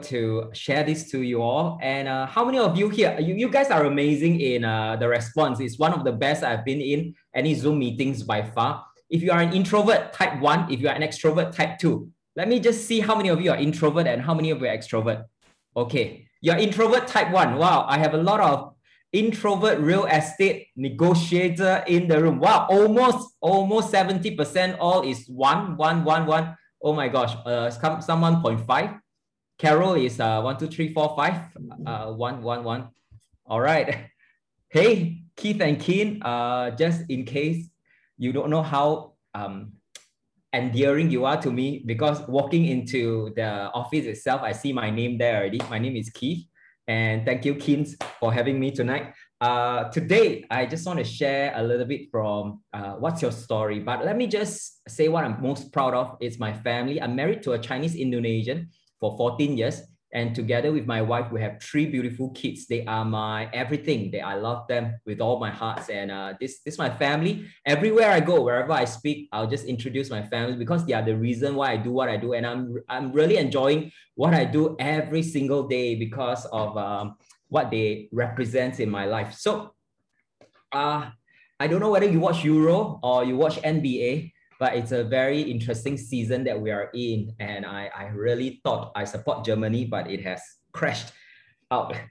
to share this to you all. And uh, how many of you here, you, you guys are amazing in uh, the response. It's one of the best I've been in any Zoom meetings by far. If you are an introvert, type one. If you are an extrovert, type two. Let me just see how many of you are introvert and how many of you are extrovert. Okay, you're introvert type one. Wow, I have a lot of introvert real estate negotiator in the room. Wow, almost almost 70% all is one, one, one, one. Oh my gosh, uh, some, someone 0.5. Carol is uh, one, two, three, four, five, uh, one, one, one. All right. Hey, Keith and Kin, uh, just in case you don't know how um, endearing you are to me, because walking into the office itself, I see my name there already. My name is Keith. And thank you, Keen, for having me tonight. Uh, today, I just want to share a little bit from uh, what's your story. But let me just say what I'm most proud of is my family. I'm married to a Chinese Indonesian for 14 years. And together with my wife, we have three beautiful kids. They are my everything. They, I love them with all my heart. And uh, this, this is my family. Everywhere I go, wherever I speak, I'll just introduce my family because they are the reason why I do what I do. And I'm, I'm really enjoying what I do every single day because of um, what they represent in my life. So uh, I don't know whether you watch Euro or you watch NBA but it's a very interesting season that we are in. And I, I really thought I support Germany, but it has crashed out.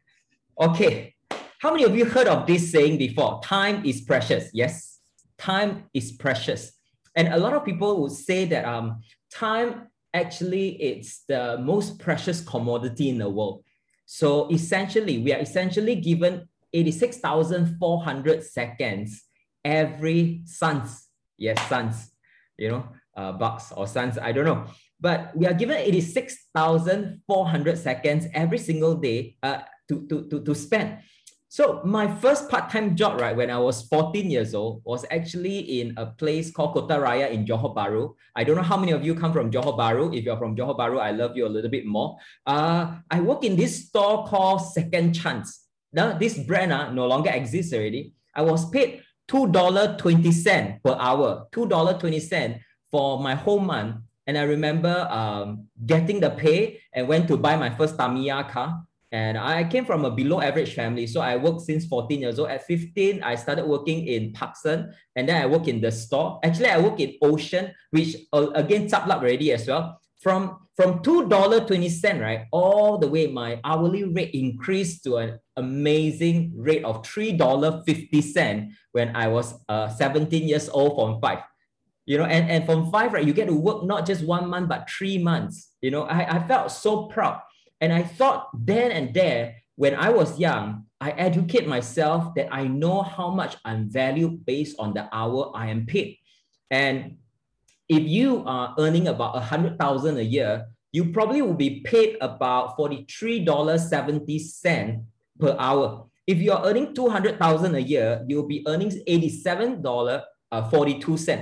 Okay. How many of you heard of this saying before? Time is precious. Yes, time is precious. And a lot of people would say that um, time actually it's the most precious commodity in the world. So essentially, we are essentially given 86,400 seconds every suns. Yes, suns you know, uh, bucks or cents, I don't know. But we are given 86,400 seconds every single day uh, to, to, to, to spend. So my first part-time job, right, when I was 14 years old, was actually in a place called Kota Raya in Johor Bahru. I don't know how many of you come from Johor Bahru. If you're from Johor Bahru, I love you a little bit more. Uh, I work in this store called Second Chance. Now, this brand uh, no longer exists already. I was paid $2.20 per hour, $2.20 for my whole month. And I remember um, getting the pay and went to buy my first Tamiya car. And I came from a below average family. So I worked since 14 years old. At 15, I started working in Parkson. And then I work in the store. Actually, I work in Ocean, which uh, again, top up already as well. From from $2.20, right, all the way, my hourly rate increased to an amazing rate of $3.50 when I was uh, 17 years old from five. You know, and, and from five, right, you get to work not just one month, but three months. You know, I, I felt so proud. And I thought then and there, when I was young, I educate myself that I know how much I'm valued based on the hour I am paid. And if you are earning about a hundred thousand a year, you probably will be paid about $43.70 per hour. If you are earning 200,000 a year, you'll be earning $87.42. Uh,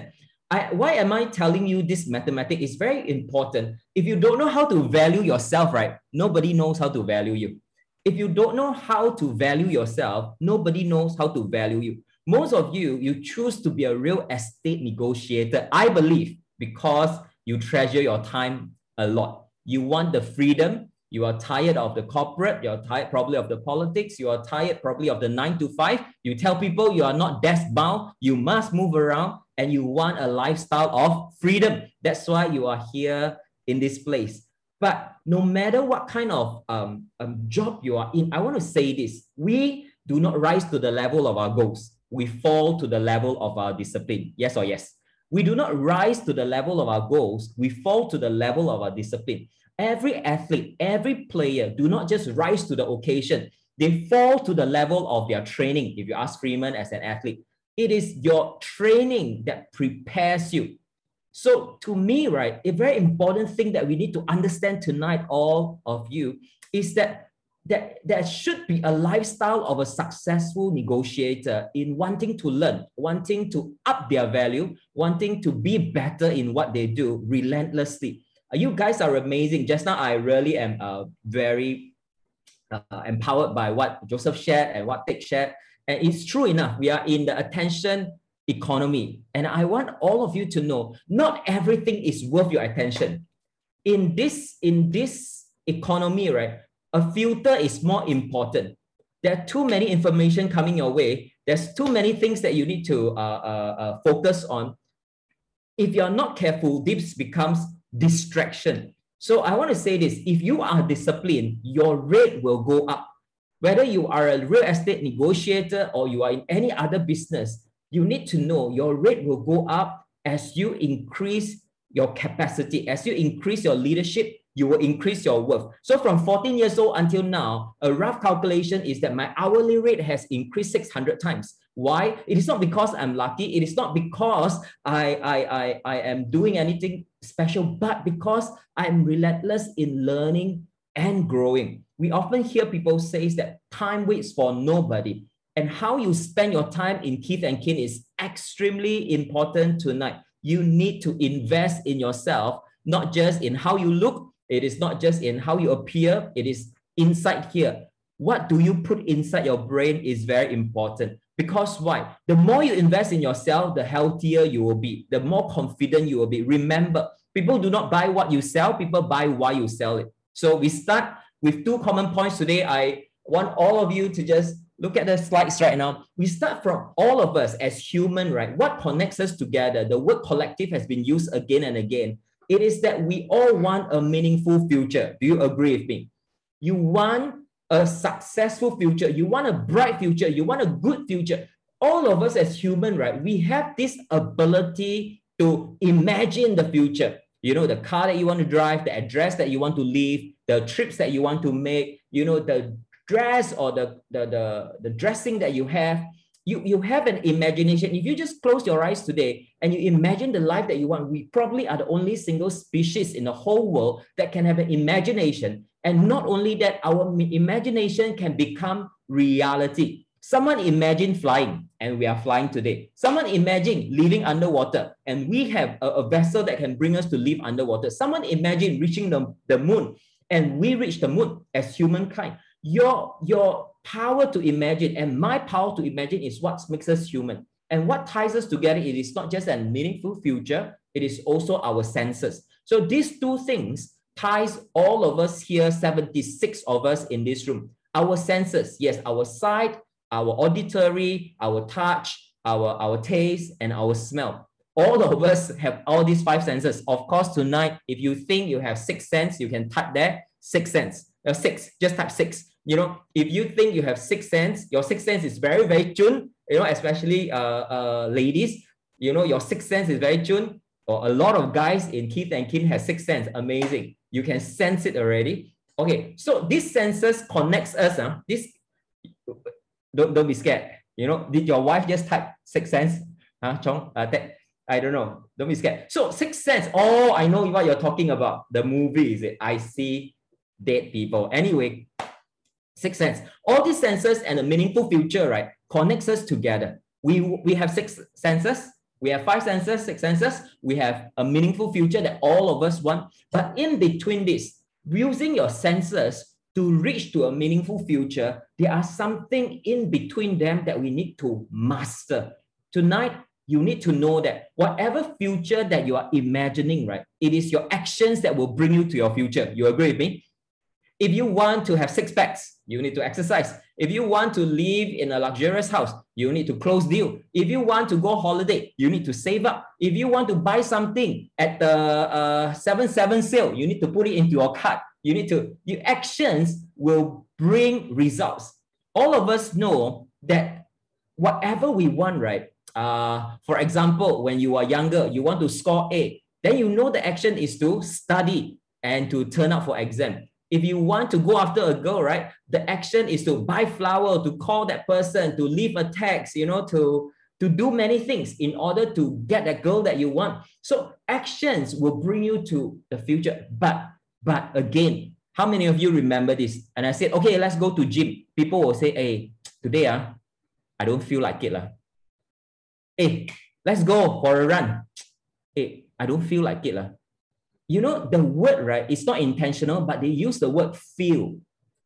I, why am I telling you this mathematics is very important. If you don't know how to value yourself, right, nobody knows how to value you. If you don't know how to value yourself, nobody knows how to value you. Most of you, you choose to be a real estate negotiator, I believe, because you treasure your time a lot. You want the freedom. You are tired of the corporate. You're tired probably of the politics. You are tired probably of the nine to five. You tell people you are not desk bound. You must move around and you want a lifestyle of freedom. That's why you are here in this place. But no matter what kind of um, um, job you are in, I want to say this. We do not rise to the level of our goals. We fall to the level of our discipline. Yes or yes? We do not rise to the level of our goals. We fall to the level of our discipline. Every athlete, every player do not just rise to the occasion. They fall to the level of their training. If you ask Freeman as an athlete, it is your training that prepares you. So to me, right, a very important thing that we need to understand tonight, all of you, is that that there should be a lifestyle of a successful negotiator in wanting to learn, wanting to up their value, wanting to be better in what they do relentlessly. Uh, you guys are amazing. Just now, I really am uh, very uh, empowered by what Joseph shared and what Dick shared. And it's true enough. We are in the attention economy. And I want all of you to know not everything is worth your attention. In this, in this economy, right, a filter is more important. There are too many information coming your way. There's too many things that you need to uh, uh, uh, focus on. If you're not careful, this becomes distraction. So I want to say this, if you are disciplined, your rate will go up. Whether you are a real estate negotiator or you are in any other business, you need to know your rate will go up as you increase your capacity, as you increase your leadership, you will increase your worth. So from 14 years old until now, a rough calculation is that my hourly rate has increased 600 times. Why? It is not because I'm lucky. It is not because I, I, I, I am doing anything special, but because I'm relentless in learning and growing. We often hear people say that time waits for nobody. And how you spend your time in Keith and Kin is extremely important tonight. You need to invest in yourself, not just in how you look, it is not just in how you appear, it is inside here. What do you put inside your brain is very important. Because why? The more you invest in yourself, the healthier you will be, the more confident you will be. Remember, people do not buy what you sell, people buy why you sell it. So we start with two common points today. I want all of you to just look at the slides right now. We start from all of us as human, right? What connects us together? The word collective has been used again and again. It is that we all want a meaningful future. Do you agree with me? You want a successful future. You want a bright future. You want a good future. All of us as human, right? We have this ability to imagine the future. You know, the car that you want to drive, the address that you want to live, the trips that you want to make, you know, the dress or the, the, the, the dressing that you have you, you have an imagination. If you just close your eyes today and you imagine the life that you want, we probably are the only single species in the whole world that can have an imagination. And not only that, our imagination can become reality. Someone imagine flying, and we are flying today. Someone imagine living underwater, and we have a, a vessel that can bring us to live underwater. Someone imagine reaching the, the moon, and we reach the moon as humankind. Your, your power to imagine and my power to imagine is what makes us human. And what ties us together, it is not just a meaningful future, it is also our senses. So these two things ties all of us here, 76 of us in this room. Our senses, yes, our sight, our auditory, our touch, our, our taste, and our smell. All of us have all these five senses. Of course, tonight, if you think you have six sense, you can type there, six sense. Uh, six, just type six you know, if you think you have sixth sense, your sixth sense is very, very tuned, you know, especially uh, uh, ladies, you know, your sixth sense is very tuned. Or a lot of guys in Keith and Kin has sixth sense. Amazing. You can sense it already. Okay, so this senses connects us. Huh? This don't, don't be scared. You know, did your wife just type sixth sense? Huh, Chong? Uh, that, I don't know. Don't be scared. So sixth sense. Oh, I know what you're talking about. The movie is it? I see dead people. Anyway, six sense. All these senses and a meaningful future, right, connects us together. We, we have six senses, we have five senses, six senses, we have a meaningful future that all of us want. But in between this, using your senses to reach to a meaningful future, there are something in between them that we need to master. Tonight, you need to know that whatever future that you are imagining, right, it is your actions that will bring you to your future. You agree with me? If you want to have six packs, you need to exercise. If you want to live in a luxurious house, you need to close deal. If you want to go holiday, you need to save up. If you want to buy something at the uh, 7-7 sale, you need to put it into your cart. You need to, your actions will bring results. All of us know that whatever we want, right? Uh, for example, when you are younger, you want to score A, then you know the action is to study and to turn up for exam. If you want to go after a girl, right, the action is to buy flower, to call that person, to leave a text, you know, to to do many things in order to get that girl that you want. So actions will bring you to the future. But but again, how many of you remember this? And I said, okay, let's go to gym. People will say, hey, today uh, I don't feel like it. Uh. Hey, let's go for a run. Hey, I don't feel like it. Uh you know, the word, right, it's not intentional, but they use the word feel.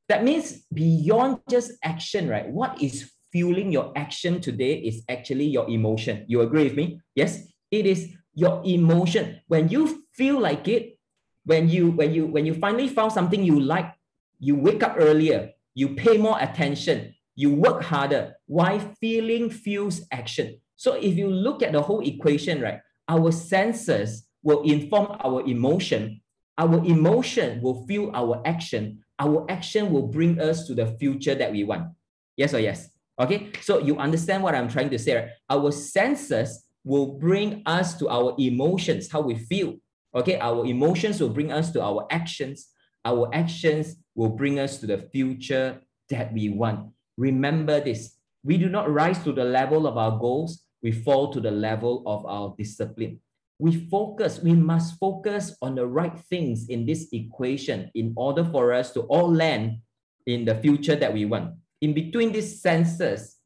That means beyond just action, right? What is fueling your action today is actually your emotion. You agree with me? Yes, it is your emotion. When you feel like it, when you when you when you finally found something you like, you wake up earlier, you pay more attention, you work harder. Why feeling fuels action? So if you look at the whole equation, right, our senses will inform our emotion. Our emotion will fuel our action. Our action will bring us to the future that we want. Yes or yes? Okay, so you understand what I'm trying to say, right? Our senses will bring us to our emotions, how we feel. Okay, our emotions will bring us to our actions. Our actions will bring us to the future that we want. Remember this we do not rise to the level of our goals, we fall to the level of our discipline. We focus, we must focus on the right things in this equation in order for us to all land in the future that we want. In between these senses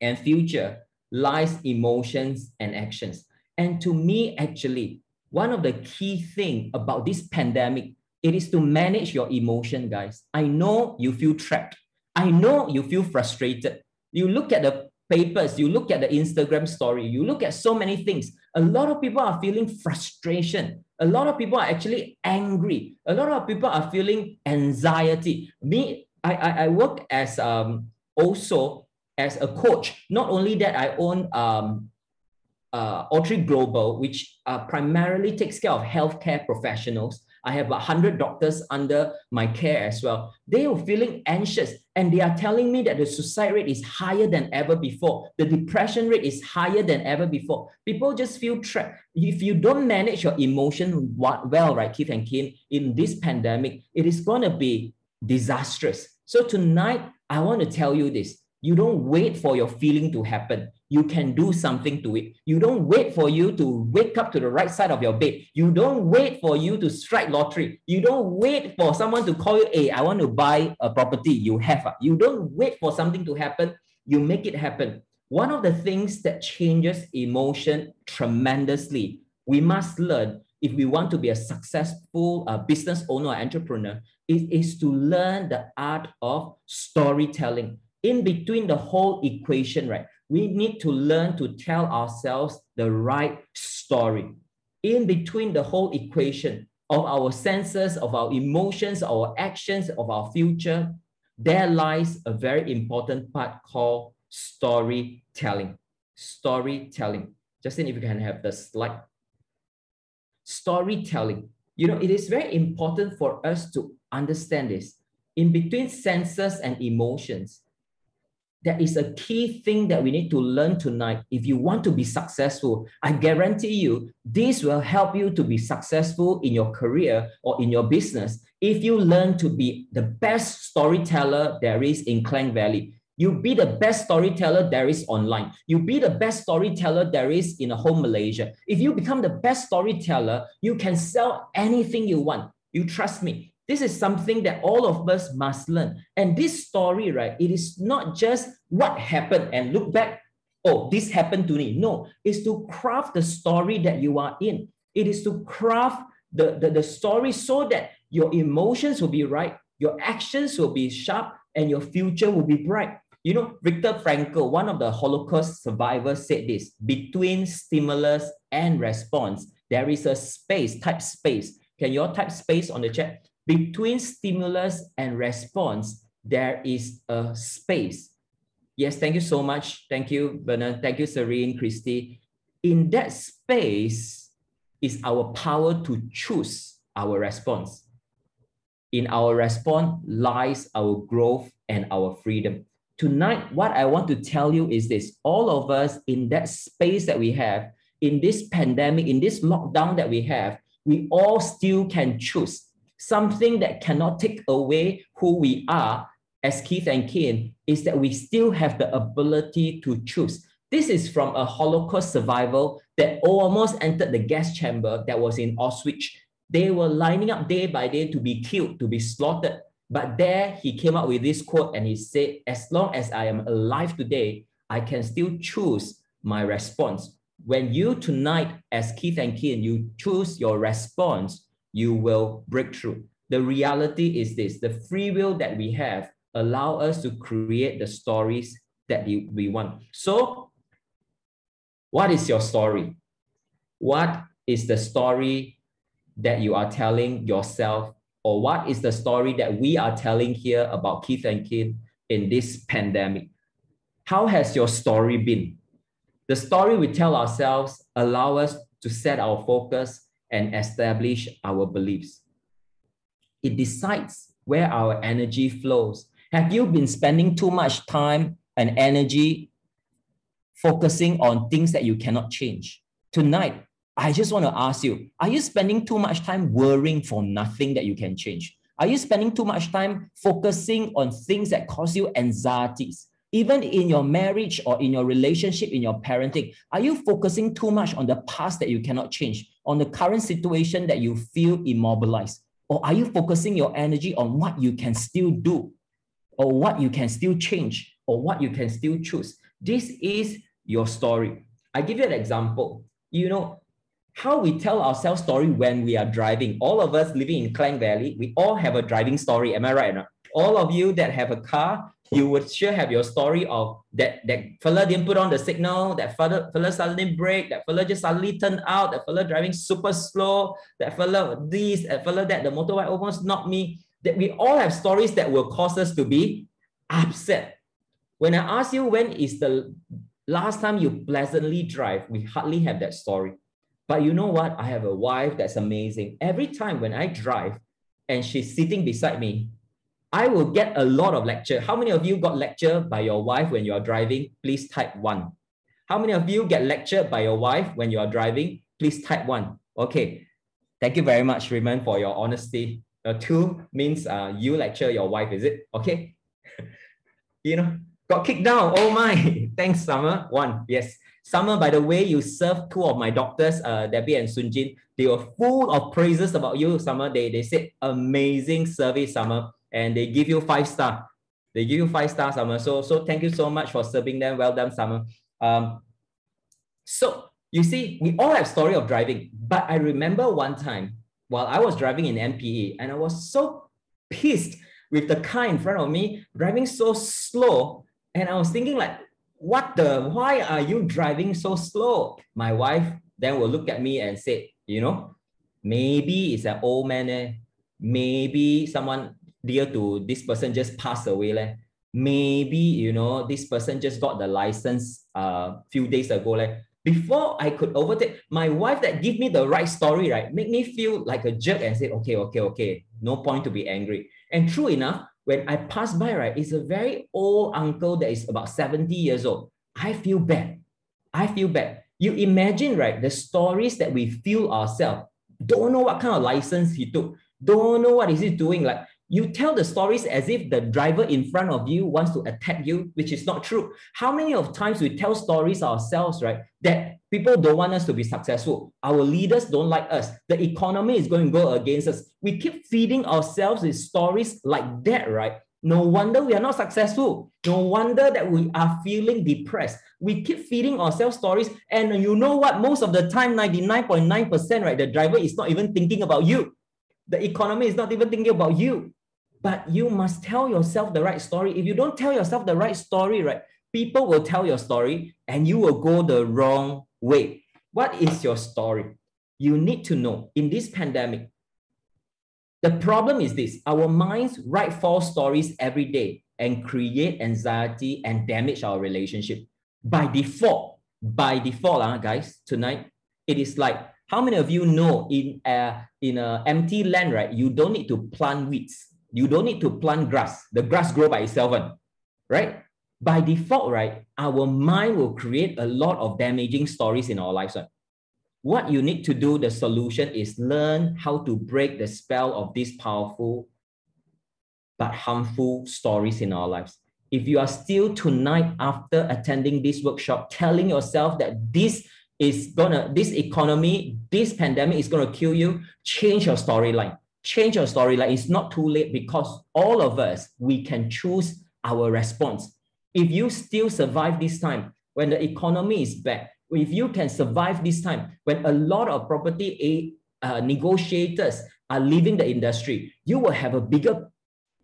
and future lies emotions and actions. And to me, actually, one of the key thing about this pandemic, it is to manage your emotion, guys. I know you feel trapped. I know you feel frustrated. You look at the papers, you look at the Instagram story, you look at so many things. A lot of people are feeling frustration. A lot of people are actually angry. A lot of people are feeling anxiety. Me, I, I, I work as um, also as a coach. Not only that, I own um, uh, Autry Global, which uh, primarily takes care of healthcare professionals. I have 100 doctors under my care as well. They are feeling anxious and they are telling me that the suicide rate is higher than ever before. The depression rate is higher than ever before. People just feel trapped. If you don't manage your emotion well, right, Keith and Kin, in this pandemic, it is going to be disastrous. So tonight, I want to tell you this. You don't wait for your feeling to happen you can do something to it. You don't wait for you to wake up to the right side of your bed. You don't wait for you to strike lottery. You don't wait for someone to call you, hey, I want to buy a property. You have. A. You don't wait for something to happen. You make it happen. One of the things that changes emotion tremendously, we must learn if we want to be a successful uh, business owner or entrepreneur, is, is to learn the art of storytelling. In between the whole equation, right? We need to learn to tell ourselves the right story. In between the whole equation of our senses, of our emotions, our actions, of our future, there lies a very important part called storytelling. Storytelling. Justin, if you can have the slide. Storytelling. You know, it is very important for us to understand this. In between senses and emotions, that is a key thing that we need to learn tonight if you want to be successful. I guarantee you, this will help you to be successful in your career or in your business if you learn to be the best storyteller there is in Klang Valley. You be the best storyteller there is online. You be the best storyteller there is in a whole Malaysia. If you become the best storyteller, you can sell anything you want. You trust me. This is something that all of us must learn. And this story, right, it is not just what happened and look back, oh, this happened to me. No, it's to craft the story that you are in. It is to craft the, the, the story so that your emotions will be right, your actions will be sharp, and your future will be bright. You know, Viktor Frankl, one of the Holocaust survivors, said this between stimulus and response, there is a space, type space. Can you all type space on the chat? Between stimulus and response, there is a space. Yes, thank you so much. Thank you, Bernard. Thank you, Serene, Christy. In that space is our power to choose our response. In our response lies our growth and our freedom. Tonight, what I want to tell you is this all of us in that space that we have, in this pandemic, in this lockdown that we have, we all still can choose something that cannot take away who we are as Keith and Kin is that we still have the ability to choose. This is from a Holocaust survival that almost entered the gas chamber that was in Auschwitz. They were lining up day by day to be killed, to be slaughtered. But there he came up with this quote and he said, As long as I am alive today, I can still choose my response. When you tonight, as Keith and Kin, you choose your response, you will break through. The reality is this, the free will that we have allow us to create the stories that we want. So what is your story? What is the story that you are telling yourself, or what is the story that we are telling here about Keith and Kin in this pandemic? How has your story been? The story we tell ourselves allow us to set our focus and establish our beliefs. It decides where our energy flows. Have you been spending too much time and energy focusing on things that you cannot change? Tonight, I just want to ask you are you spending too much time worrying for nothing that you can change? Are you spending too much time focusing on things that cause you anxieties? Even in your marriage or in your relationship, in your parenting, are you focusing too much on the past that you cannot change, on the current situation that you feel immobilized? Or are you focusing your energy on what you can still do, or what you can still change, or what you can still choose? This is your story. I give you an example. You know, how we tell ourselves story when we are driving. All of us living in Klang Valley, we all have a driving story. Am I right? No? All of you that have a car, you would sure have your story of that that fella didn't put on the signal, that fella, fella suddenly brake, that fella just suddenly turned out, that fella driving super slow, that fella this, that fella that, the motorbike almost knocked me. That we all have stories that will cause us to be upset. When I ask you when is the last time you pleasantly drive, we hardly have that story. But you know what? I have a wife that's amazing. Every time when I drive and she's sitting beside me, I will get a lot of lecture. How many of you got lectured by your wife when you are driving? Please type one. How many of you get lectured by your wife when you are driving? Please type one. Okay. Thank you very much, Raymond, for your honesty. Uh, two means uh, you lecture your wife, is it? Okay. you know, got kicked down. Oh my. Thanks, Summer. One. Yes. Summer, by the way, you served two of my doctors, uh, Debbie and Sunjin. They were full of praises about you, Summer. They, they said amazing service, Summer, and they give you five star. They give you five star, Summer. So, so thank you so much for serving them. Well done, Summer. Um, so you see, we all have story of driving, but I remember one time while I was driving in MPE, and I was so pissed with the car in front of me driving so slow, and I was thinking like, what the, why are you driving so slow? My wife then will look at me and say, you know, maybe it's an old man, eh? maybe someone dear to this person just passed away. Eh? Maybe, you know, this person just got the license a uh, few days ago. Eh? Before I could overtake, my wife that give me the right story, right, make me feel like a jerk and say, okay, okay, okay, no point to be angry. And true enough, when I pass by, right, it's a very old uncle that is about 70 years old. I feel bad. I feel bad. You imagine, right, the stories that we feel ourselves. Don't know what kind of license he took. Don't know what is he doing. Like you tell the stories as if the driver in front of you wants to attack you, which is not true. How many of times we tell stories ourselves, right, that people don't want us to be successful. Our leaders don't like us. The economy is going to go against us. We keep feeding ourselves with stories like that, right? No wonder we are not successful. No wonder that we are feeling depressed. We keep feeding ourselves stories. And you know what? Most of the time, 99.9%, right? The driver is not even thinking about you. The economy is not even thinking about you. But you must tell yourself the right story. If you don't tell yourself the right story, right? People will tell your story and you will go the wrong way. What is your story? You need to know in this pandemic, the problem is this our minds write false stories every day and create anxiety and damage our relationship. By default, by default, uh, guys, tonight, it is like how many of you know in a, in a empty land, right? You don't need to plant weeds. You don't need to plant grass. The grass grow by itself, right? By default, right? Our mind will create a lot of damaging stories in our lives. Right? what you need to do, the solution is learn how to break the spell of these powerful but harmful stories in our lives. If you are still tonight after attending this workshop, telling yourself that this is gonna, this economy, this pandemic is gonna kill you, change your storyline. Change your storyline. It's not too late because all of us, we can choose our response. If you still survive this time, when the economy is back, if you can survive this time, when a lot of property uh, negotiators are leaving the industry, you will have a bigger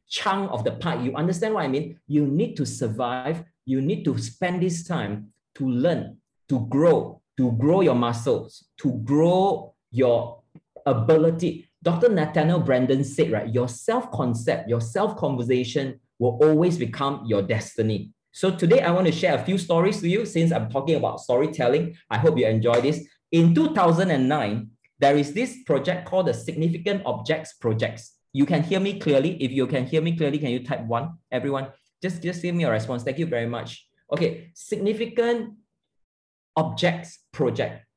chunk of the pie. You understand what I mean? You need to survive. You need to spend this time to learn, to grow, to grow your muscles, to grow your ability. Dr. Nathaniel Branden said, right, your self-concept, your self-conversation will always become your destiny. So today I want to share a few stories to you since I'm talking about storytelling. I hope you enjoy this. In 2009, there is this project called the Significant Objects Projects. You can hear me clearly. If you can hear me clearly, can you type one, everyone? Just, just give me a response. Thank you very much. Okay, Significant Objects Project.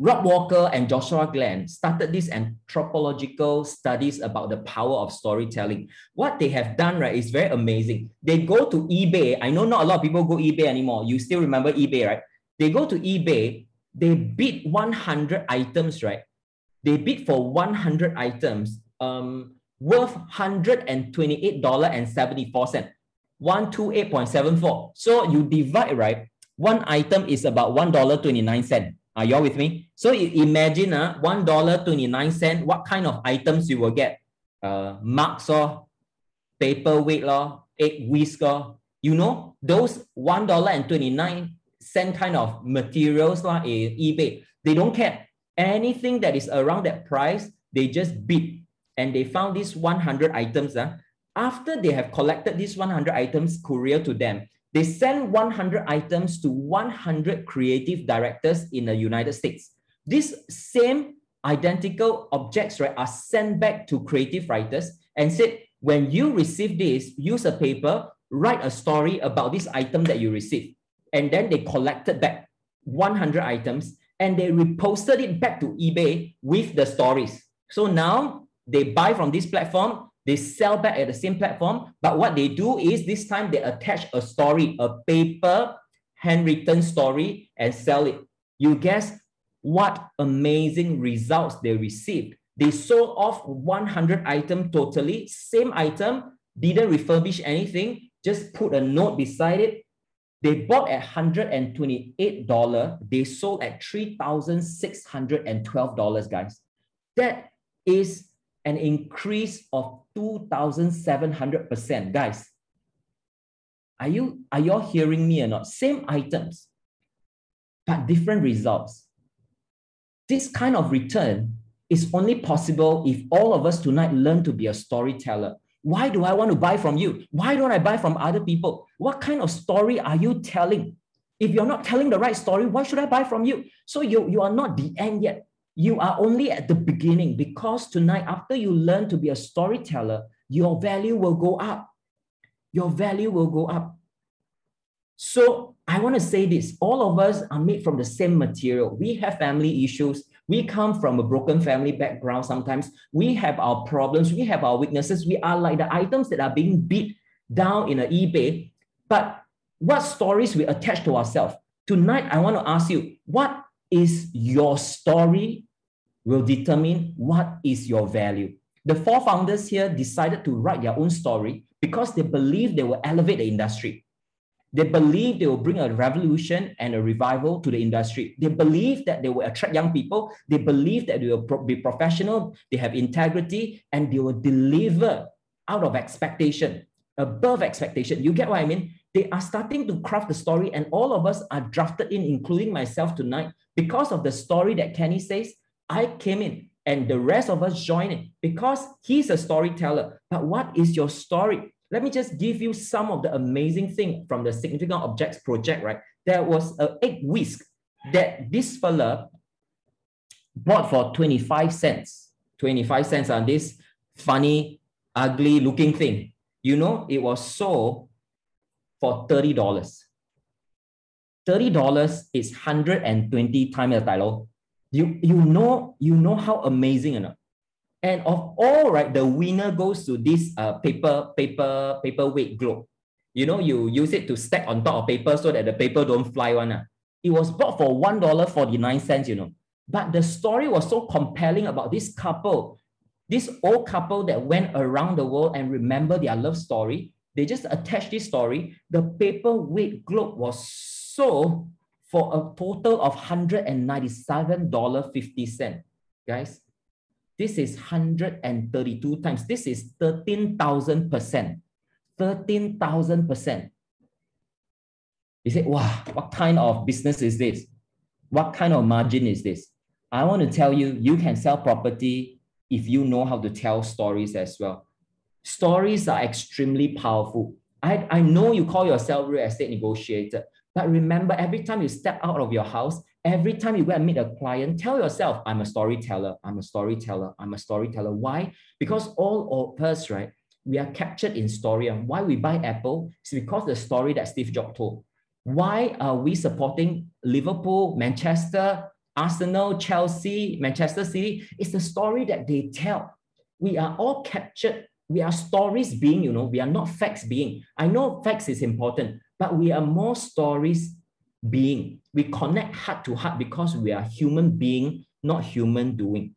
Rob Walker and Joshua Glenn started these anthropological studies about the power of storytelling. What they have done, right, is very amazing. They go to eBay. I know not a lot of people go eBay anymore. You still remember eBay, right? They go to eBay, they bid 100 items, right? They bid for 100 items um, worth $128.74. 128.74. So you divide, right? One item is about $1.29 are you all with me? So imagine uh, $1.29, what kind of items you will get? Uh, marks or paperweight or egg whisk or, you know, those $1.29 kind of materials in eBay, they don't care. Anything that is around that price, they just bid. And they found these 100 items. Uh, after they have collected these 100 items, courier to them, they send 100 items to 100 creative directors in the United States. These same identical objects right, are sent back to creative writers and said, when you receive this, use a paper, write a story about this item that you received. And then they collected back 100 items and they reposted it back to eBay with the stories. So now they buy from this platform, they sell back at the same platform, but what they do is this time they attach a story, a paper, handwritten story, and sell it. You guess what amazing results they received. They sold off 100 items totally, same item, didn't refurbish anything, just put a note beside it. They bought at $128. They sold at $3,612, guys. That is an increase of 2,700%. Guys, are you are you all hearing me or not? Same items, but different results. This kind of return is only possible if all of us tonight learn to be a storyteller. Why do I want to buy from you? Why don't I buy from other people? What kind of story are you telling? If you're not telling the right story, why should I buy from you? So you, you are not the end yet. You are only at the beginning because tonight, after you learn to be a storyteller, your value will go up. Your value will go up. So I want to say this all of us are made from the same material. We have family issues. We come from a broken family background sometimes. We have our problems. We have our weaknesses. We are like the items that are being beat down in an eBay. But what stories we attach to ourselves? Tonight, I want to ask you what is your story will determine what is your value. The four founders here decided to write their own story because they believe they will elevate the industry. They believe they will bring a revolution and a revival to the industry. They believe that they will attract young people. They believe that they will be professional, they have integrity, and they will deliver out of expectation, above expectation. You get what I mean? They are starting to craft the story, and all of us are drafted in, including myself tonight, because of the story that Kenny says I came in and the rest of us joined in because he's a storyteller. But what is your story? Let me just give you some of the amazing thing from the Significant Objects project, right? There was a egg whisk that this fella bought for 25 cents. 25 cents on this funny, ugly looking thing. You know, it was sold for $30. $30 is 120 times the title you you know you know how amazing enough. And of all right, the winner goes to this uh paper paper paperweight globe. You know, you use it to stack on top of paper so that the paper don't fly one. Uh. It was bought for one dollar forty nine cents. You know, but the story was so compelling about this couple, this old couple that went around the world and remember their love story. They just attached this story. The paperweight globe was sold for a total of $197.50. Guys, this is 132 times. This is 13,000%. 13,000%. You say, wow, what kind of business is this? What kind of margin is this? I want to tell you, you can sell property if you know how to tell stories as well. Stories are extremely powerful. I, I know you call yourself real estate negotiator, but remember every time you step out of your house, every time you go and meet a client, tell yourself, I'm a storyteller, I'm a storyteller, I'm a storyteller. Why? Because all of us, right, we are captured in story. And why we buy Apple is because the story that Steve Jobs told. Why are we supporting Liverpool, Manchester, Arsenal, Chelsea, Manchester City? It's the story that they tell. We are all captured. We are stories being, you know, we are not facts being. I know facts is important, but we are more stories being. We connect heart to heart because we are human being, not human doing.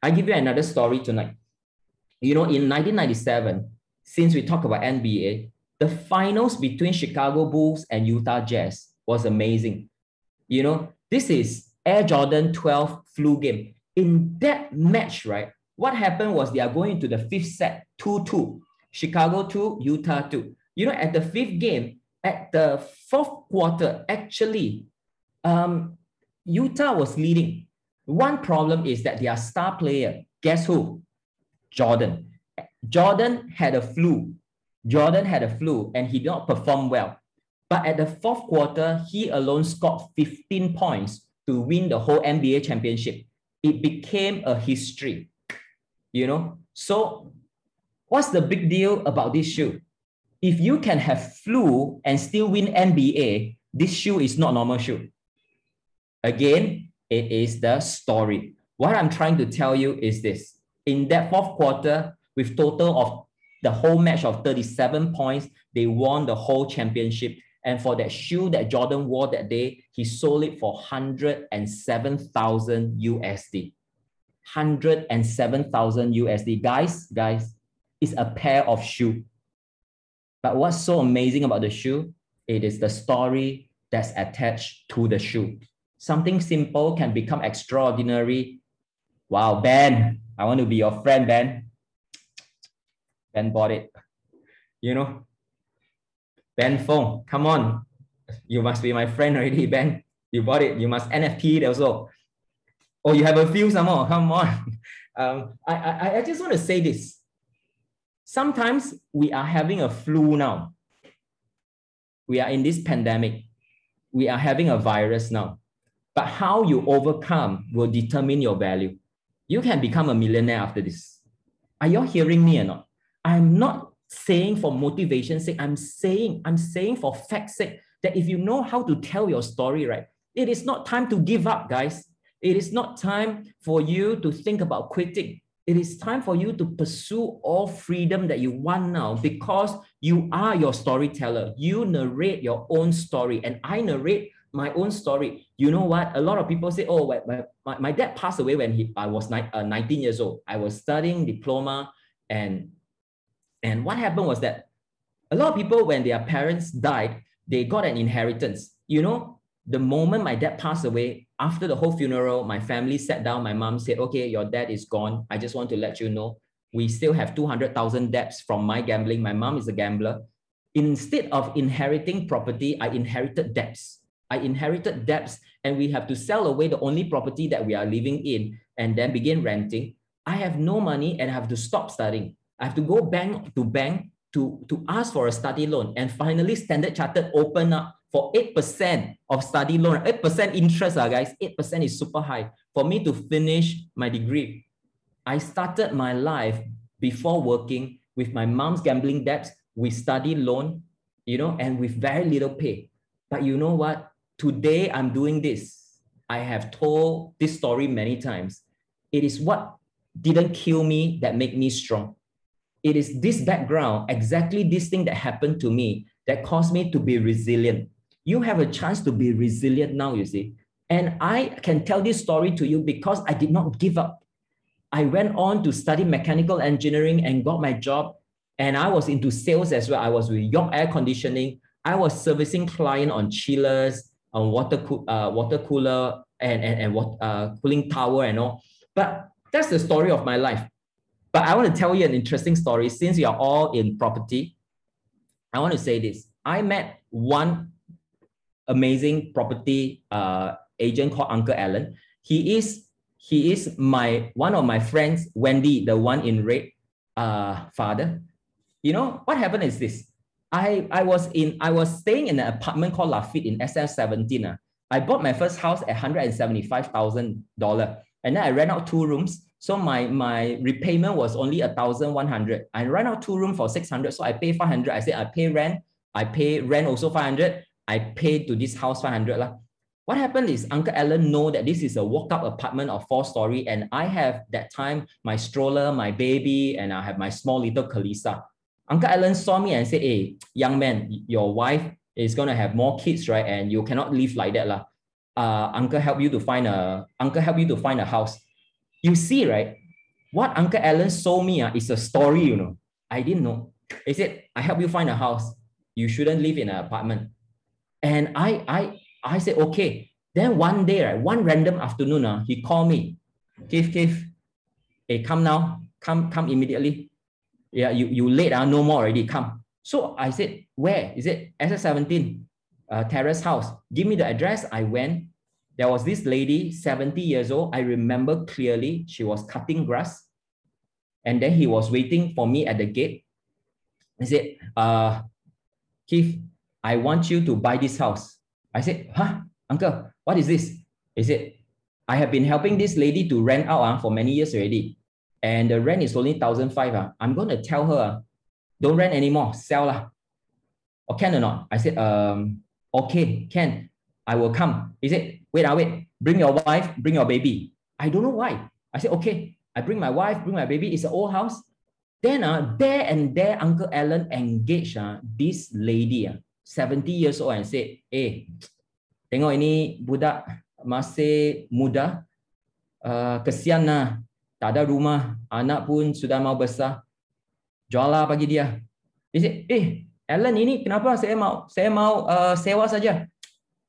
I give you another story tonight. You know, in 1997, since we talk about NBA, the finals between Chicago Bulls and Utah Jazz was amazing. You know, this is Air Jordan 12 flu game. In that match, right, what happened was they are going to the fifth set, 2-2. Chicago 2, Utah 2. You know, at the fifth game, at the fourth quarter, actually, um, Utah was leading. One problem is that their star player, guess who? Jordan. Jordan had a flu. Jordan had a flu and he did not perform well. But at the fourth quarter, he alone scored 15 points to win the whole NBA championship. It became a history. You know? So what's the big deal about this shoe? If you can have flu and still win NBA, this shoe is not normal shoe. Again, it is the story. What I'm trying to tell you is this. In that fourth quarter, with total of the whole match of 37 points, they won the whole championship. And for that shoe that Jordan wore that day, he sold it for 107,000 USD. 107,000 USD. Guys, guys, it's a pair of shoe. But what's so amazing about the shoe? It is the story that's attached to the shoe. Something simple can become extraordinary. Wow, Ben, I want to be your friend, Ben. Ben bought it. You know, Ben Fong, come on. You must be my friend already, Ben. You bought it. You must NFT it also. Oh, you have a few some more. Come on. Um, I, I, I just want to say this. Sometimes we are having a flu now. We are in this pandemic. We are having a virus now. But how you overcome will determine your value. You can become a millionaire after this. Are you hearing me or not? I'm not saying for motivation sake. I'm saying, I'm saying for fact sake that if you know how to tell your story, right, it is not time to give up, guys. It is not time for you to think about quitting it is time for you to pursue all freedom that you want now because you are your storyteller. You narrate your own story, and I narrate my own story. You know what? A lot of people say, "Oh, my, my, my dad passed away when he I was ni- uh, 19 years old. I was studying diploma, and and what happened was that a lot of people, when their parents died, they got an inheritance. You know, the moment my dad passed away, after the whole funeral, my family sat down. My mom said, Okay, your dad is gone. I just want to let you know we still have 200,000 debts from my gambling. My mom is a gambler. Instead of inheriting property, I inherited debts. I inherited debts, and we have to sell away the only property that we are living in and then begin renting. I have no money and I have to stop studying. I have to go bank to bank to, to ask for a study loan. And finally, Standard Chartered open up for 8% of study loan, 8% interest, uh, guys, 8% is super high. For me to finish my degree, I started my life before working with my mom's gambling debts, with study loan, you know, and with very little pay. But you know what? Today I'm doing this. I have told this story many times. It is what didn't kill me that made me strong. It is this background, exactly this thing that happened to me that caused me to be resilient you have a chance to be resilient now, you see. And I can tell this story to you because I did not give up. I went on to study mechanical engineering and got my job. And I was into sales as well. I was with York Air Conditioning. I was servicing client on chillers, on water, co- uh, water cooler, and, and, and what, uh, cooling tower and all. But that's the story of my life. But I want to tell you an interesting story. Since you are all in property, I want to say this. I met one amazing property uh, agent called Uncle Alan. He is he is my one of my friends, Wendy, the one in red, uh, father. You know what happened is this. I, I was in I was staying in an apartment called Lafitte in SM17. Uh. I bought my first house at $175,000 and then I rent out two rooms. So my, my repayment was only 1,100. I rent out two rooms for 600. So I pay 500. I said I pay rent. I pay rent also 500. I paid to this house 500. Lah. What happened is Uncle Alan know that this is a walk-up apartment of four story and I have that time my stroller, my baby, and I have my small little Kalisa. Uncle Alan saw me and said, hey, young man, your wife is going to have more kids, right? And you cannot live like that. Lah. Uh, uncle help you to find a uncle help you to find a house. You see, right? What Uncle Alan sold me uh, is a story, you know. I didn't know. He said, I help you find a house. You shouldn't live in an apartment. And I I I said, okay. Then one day, right, one random afternoon, uh, he called me. Keith, Keith, hey, come now. Come, come immediately. Yeah, you, you late, uh, no more already. Come. So I said, where? Is it SS17 uh, Terrace House? Give me the address. I went. There was this lady, 70 years old. I remember clearly. She was cutting grass. And then he was waiting for me at the gate. He said, uh, Keith, I want you to buy this house. I said, huh, uncle, what is this? He said, I have been helping this lady to rent out uh, for many years already. And the rent is only 1,005. Uh. I'm going to tell her, uh, don't rent anymore, sell. Uh. Or can or not? I said, um, okay, can. I will come. He said, wait, uh, wait, bring your wife, bring your baby. I don't know why. I said, okay, I bring my wife, bring my baby. It's an old house. Then uh, there and there, Uncle Alan engaged uh, this lady. Uh, 70 years old and say, eh, tengok ini budak masih muda, uh, kesian lah, tak ada rumah, anak pun sudah mau besar, jual lah bagi dia. Dia say, eh, Alan ini kenapa saya mau saya mau uh, sewa saja?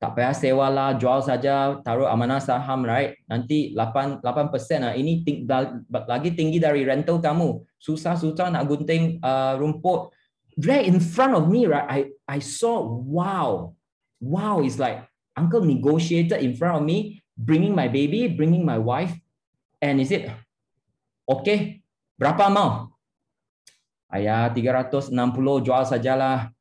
Tak payah sewa lah, jual saja, taruh amanah saham, right? Nanti 8, 8% lah. Ini ting, lagi tinggi dari rental kamu. Susah-susah nak gunting uh, rumput right in front of me, right, I, I saw, wow, wow, it's like uncle negotiated in front of me, bringing my baby, bringing my wife. And he said, okay, berapa mau? Ayah, 360 jual sajalah.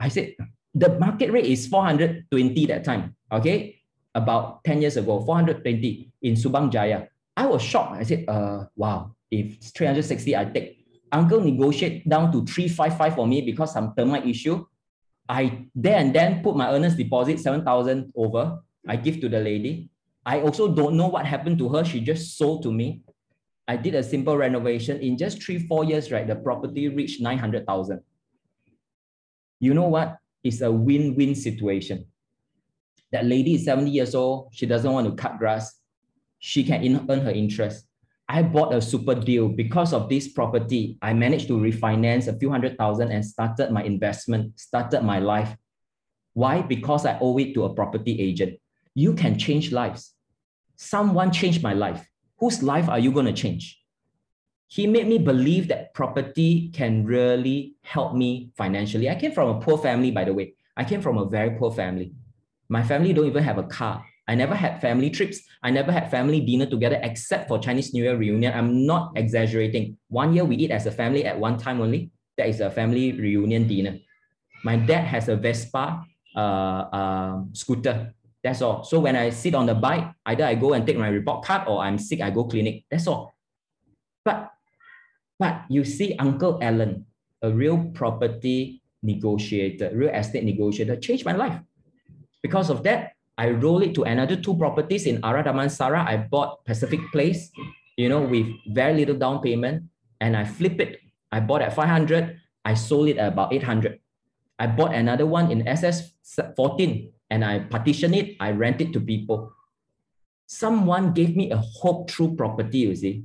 I said, the market rate is 420 that time, okay? About 10 years ago, 420 in Subang Jaya. I was shocked. I said, uh, wow, if 360, I take uncle negotiate down to 355 for me because some termite issue. I there and then put my earnest deposit 7,000 over. I give to the lady. I also don't know what happened to her. She just sold to me. I did a simple renovation. In just three, four years, right, the property reached 900,000. You know what? It's a win-win situation. That lady is 70 years old. She doesn't want to cut grass. She can earn her interest. I bought a super deal because of this property. I managed to refinance a few hundred thousand and started my investment, started my life. Why? Because I owe it to a property agent. You can change lives. Someone changed my life. Whose life are you going to change? He made me believe that property can really help me financially. I came from a poor family, by the way. I came from a very poor family. My family don't even have a car. I never had family trips. I never had family dinner together except for Chinese New Year reunion. I'm not exaggerating. One year we eat as a family at one time only. That is a family reunion dinner. My dad has a Vespa uh, uh, scooter. That's all. So when I sit on the bike, either I go and take my report card or I'm sick, I go clinic. That's all. But, but you see Uncle Alan, a real property negotiator, real estate negotiator, changed my life. Because of that, I roll it to another two properties in Ara Damansara. I bought Pacific Place, you know, with very little down payment, and I flip it. I bought at 500. I sold it at about 800. I bought another one in SS14 and I partition it. I rent it to people. Someone gave me a hope through property, you see.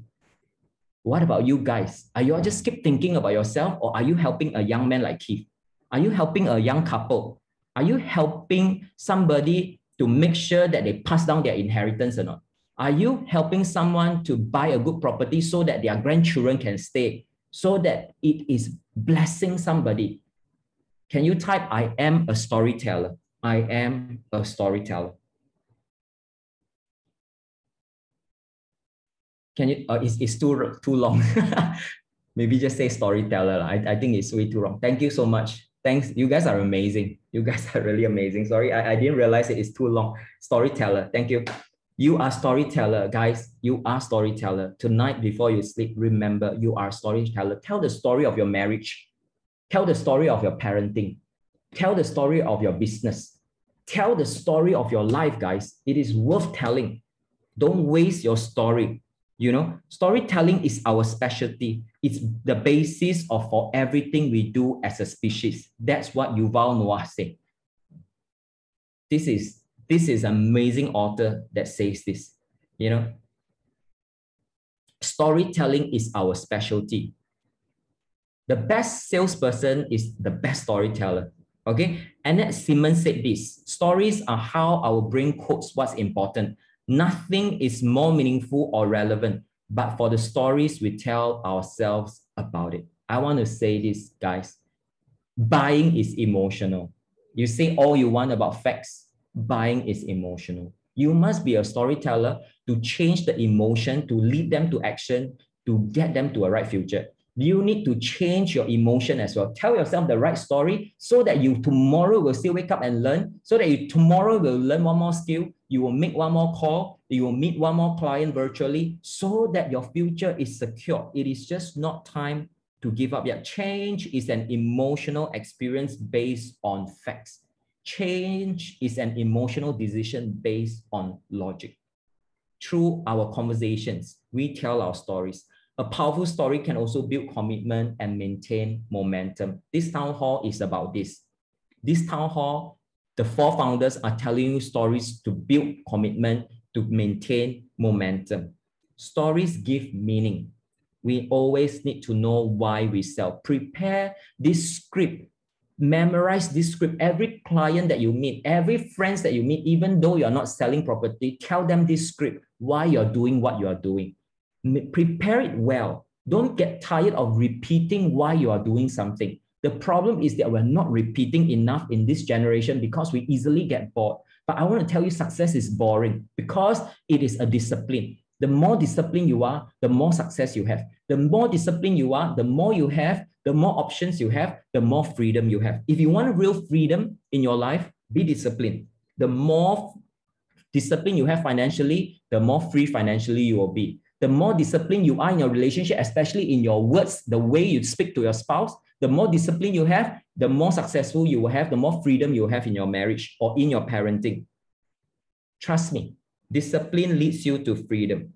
What about you guys? Are you all just keep thinking about yourself or are you helping a young man like Keith? Are you helping a young couple? Are you helping somebody to make sure that they pass down their inheritance or not? Are you helping someone to buy a good property so that their grandchildren can stay, so that it is blessing somebody? Can you type, I am a storyteller? I am a storyteller. Can you, uh, it's, it's too, too long. Maybe just say storyteller. I, I think it's way too long. Thank you so much. Thanks. You guys are amazing. You guys are really amazing. Sorry, I, I didn't realize it is too long. Storyteller. Thank you. You are storyteller, guys. You are storyteller. Tonight, before you sleep, remember you are storyteller. Tell the story of your marriage. Tell the story of your parenting. Tell the story of your business. Tell the story of your life, guys. It is worth telling. Don't waste your story. You know, storytelling is our specialty. It's the basis of for everything we do as a species. That's what Yuval Noah said. This is this is amazing author that says this. You know, storytelling is our specialty. The best salesperson is the best storyteller. Okay, Annette Simmons said this: stories are how our brain codes what's important. Nothing is more meaningful or relevant, but for the stories we tell ourselves about it. I want to say this, guys. Buying is emotional. You say all you want about facts, buying is emotional. You must be a storyteller to change the emotion, to lead them to action, to get them to a right future. You need to change your emotion as well. Tell yourself the right story so that you tomorrow will still wake up and learn, so that you tomorrow will learn one more skill, you will make one more call, you will meet one more client virtually, so that your future is secure. It is just not time to give up yet. Change is an emotional experience based on facts. Change is an emotional decision based on logic. Through our conversations, we tell our stories. A powerful story can also build commitment and maintain momentum. This town hall is about this. This town hall, the four founders are telling you stories to build commitment, to maintain momentum. Stories give meaning. We always need to know why we sell. Prepare this script memorize this script. Every client that you meet, every friends that you meet, even though you're not selling property, tell them this script, why you're doing what you are doing. Prepare it well. Don't get tired of repeating why you are doing something. The problem is that we're not repeating enough in this generation because we easily get bored. But I want to tell you, success is boring because it is a discipline. The more disciplined you are, the more success you have. The more disciplined you are, the more you have, the more options you have, the more freedom you have. If you want real freedom in your life, be disciplined. The more discipline you have financially, the more free financially you will be. The more disciplined you are in your relationship, especially in your words, the way you speak to your spouse, the more discipline you have, the more successful you will have, the more freedom you have in your marriage or in your parenting. Trust me, discipline leads you to freedom.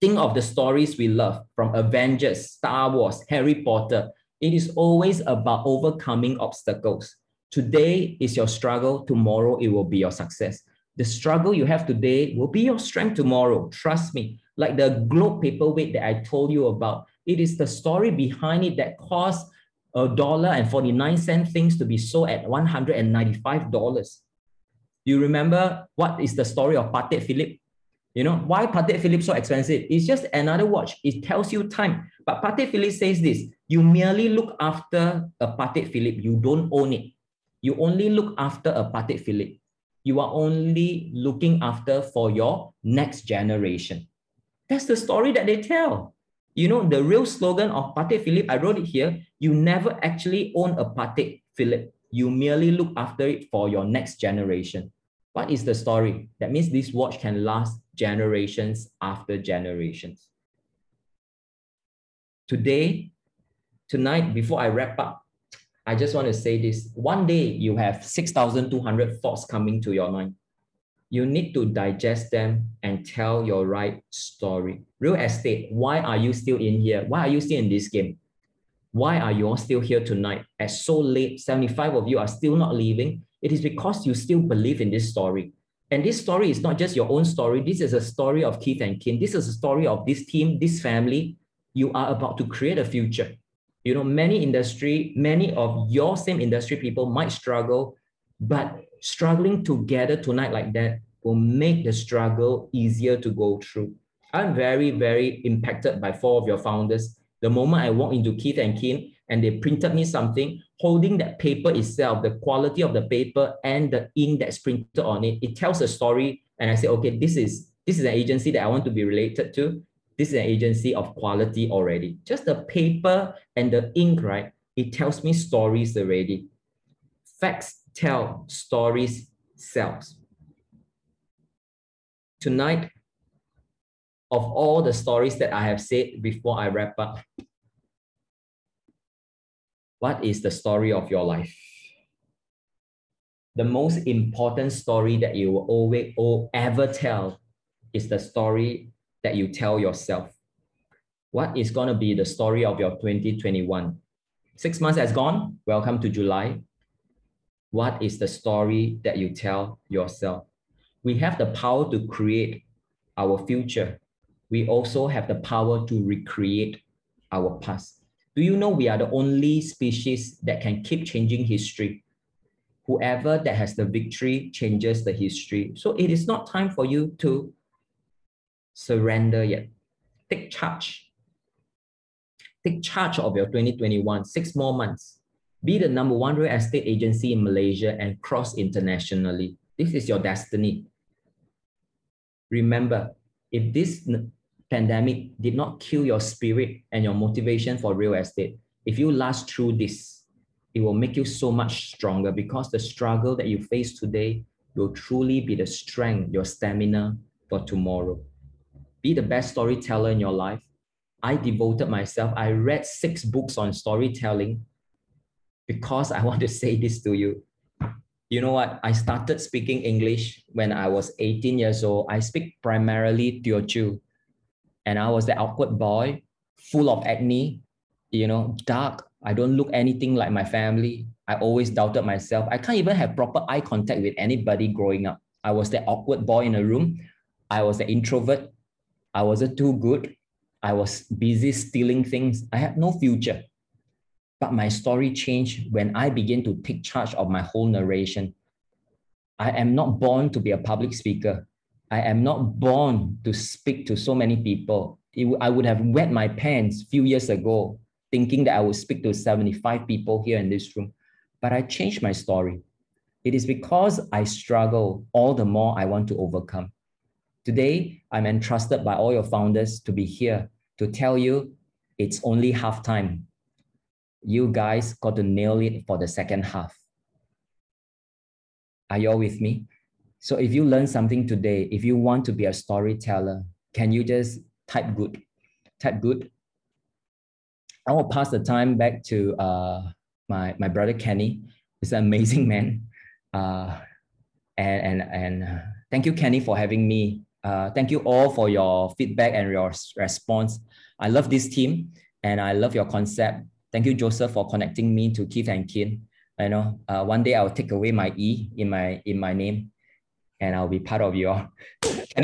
Think of the stories we love from Avengers, Star Wars, Harry Potter. It is always about overcoming obstacles. Today is your struggle, tomorrow it will be your success. The struggle you have today will be your strength tomorrow. Trust me. Like the globe paperweight that I told you about, it is the story behind it that caused a dollar and 49 cent things to be sold at $195. You remember what is the story of Patek Philippe? You know, why Patek Philippe so expensive? It's just another watch. It tells you time. But Patek Philippe says this, you merely look after a Patek Philippe. You don't own it. You only look after a Patek Philippe. You are only looking after for your next generation. That's the story that they tell. You know, the real slogan of Patek Philippe, I wrote it here, you never actually own a Patek Philippe. You merely look after it for your next generation. What is the story? That means this watch can last generations after generations. Today, tonight, before I wrap up, I just want to say this. One day you have 6,200 thoughts coming to your mind. You need to digest them and tell your right story. Real estate, why are you still in here? Why are you still in this game? Why are you all still here tonight at so late? 75 of you are still not leaving. It is because you still believe in this story. And this story is not just your own story. This is a story of Keith and Kin. This is a story of this team, this family. You are about to create a future. You know, many industry, many of your same industry people might struggle, but struggling together tonight like that will make the struggle easier to go through. I'm very, very impacted by four of your founders. The moment I walk into Keith and Kin and they printed me something, holding that paper itself, the quality of the paper and the ink that's printed on it, it tells a story. And I say, okay, this is this is an agency that I want to be related to. this is an agency of quality already. Just the paper and the ink, right? It tells me stories already. Facts tell, stories sells. Tonight, of all the stories that I have said before I wrap up, what is the story of your life? The most important story that you will always or ever tell is the story that you tell yourself. What is going to be the story of your 2021? Six months has gone. Welcome to July. What is the story that you tell yourself? We have the power to create our future. We also have the power to recreate our past. Do you know we are the only species that can keep changing history? Whoever that has the victory changes the history. So it is not time for you to surrender yet. Take charge. Take charge of your 2021, six more months. Be the number one real estate agency in Malaysia and cross internationally. This is your destiny. Remember, if this pandemic did not kill your spirit and your motivation for real estate, if you last through this, it will make you so much stronger because the struggle that you face today will truly be the strength, your stamina for tomorrow. Be the best storyteller in your life. I devoted myself, I read six books on storytelling because I want to say this to you. You know what? I started speaking English when I was 18 years old. I speak primarily Teochew. And I was the awkward boy, full of acne, you know, dark. I don't look anything like my family. I always doubted myself. I can't even have proper eye contact with anybody growing up. I was the awkward boy in a room. I was the introvert. I wasn't too good. I was busy stealing things. I had no future. But my story changed when I began to take charge of my whole narration. I am not born to be a public speaker. I am not born to speak to so many people. It, I would have wet my pants a few years ago, thinking that I would speak to 75 people here in this room. But I changed my story. It is because I struggle, all the more I want to overcome. Today, I'm entrusted by all your founders to be here to tell you it's only half time. You guys got to nail it for the second half. Are you all with me? So if you learn something today, if you want to be a storyteller, can you just type good? Type good. I will pass the time back to uh, my, my brother Kenny. He's an amazing man. Uh, and and, and uh, thank you, Kenny, for having me. Uh, thank you all for your feedback and your response. I love this team and I love your concept. Thank you, Joseph, for connecting me to Keith and Kin. I know uh, one day I'll take away my E in my in my name and I'll be part of your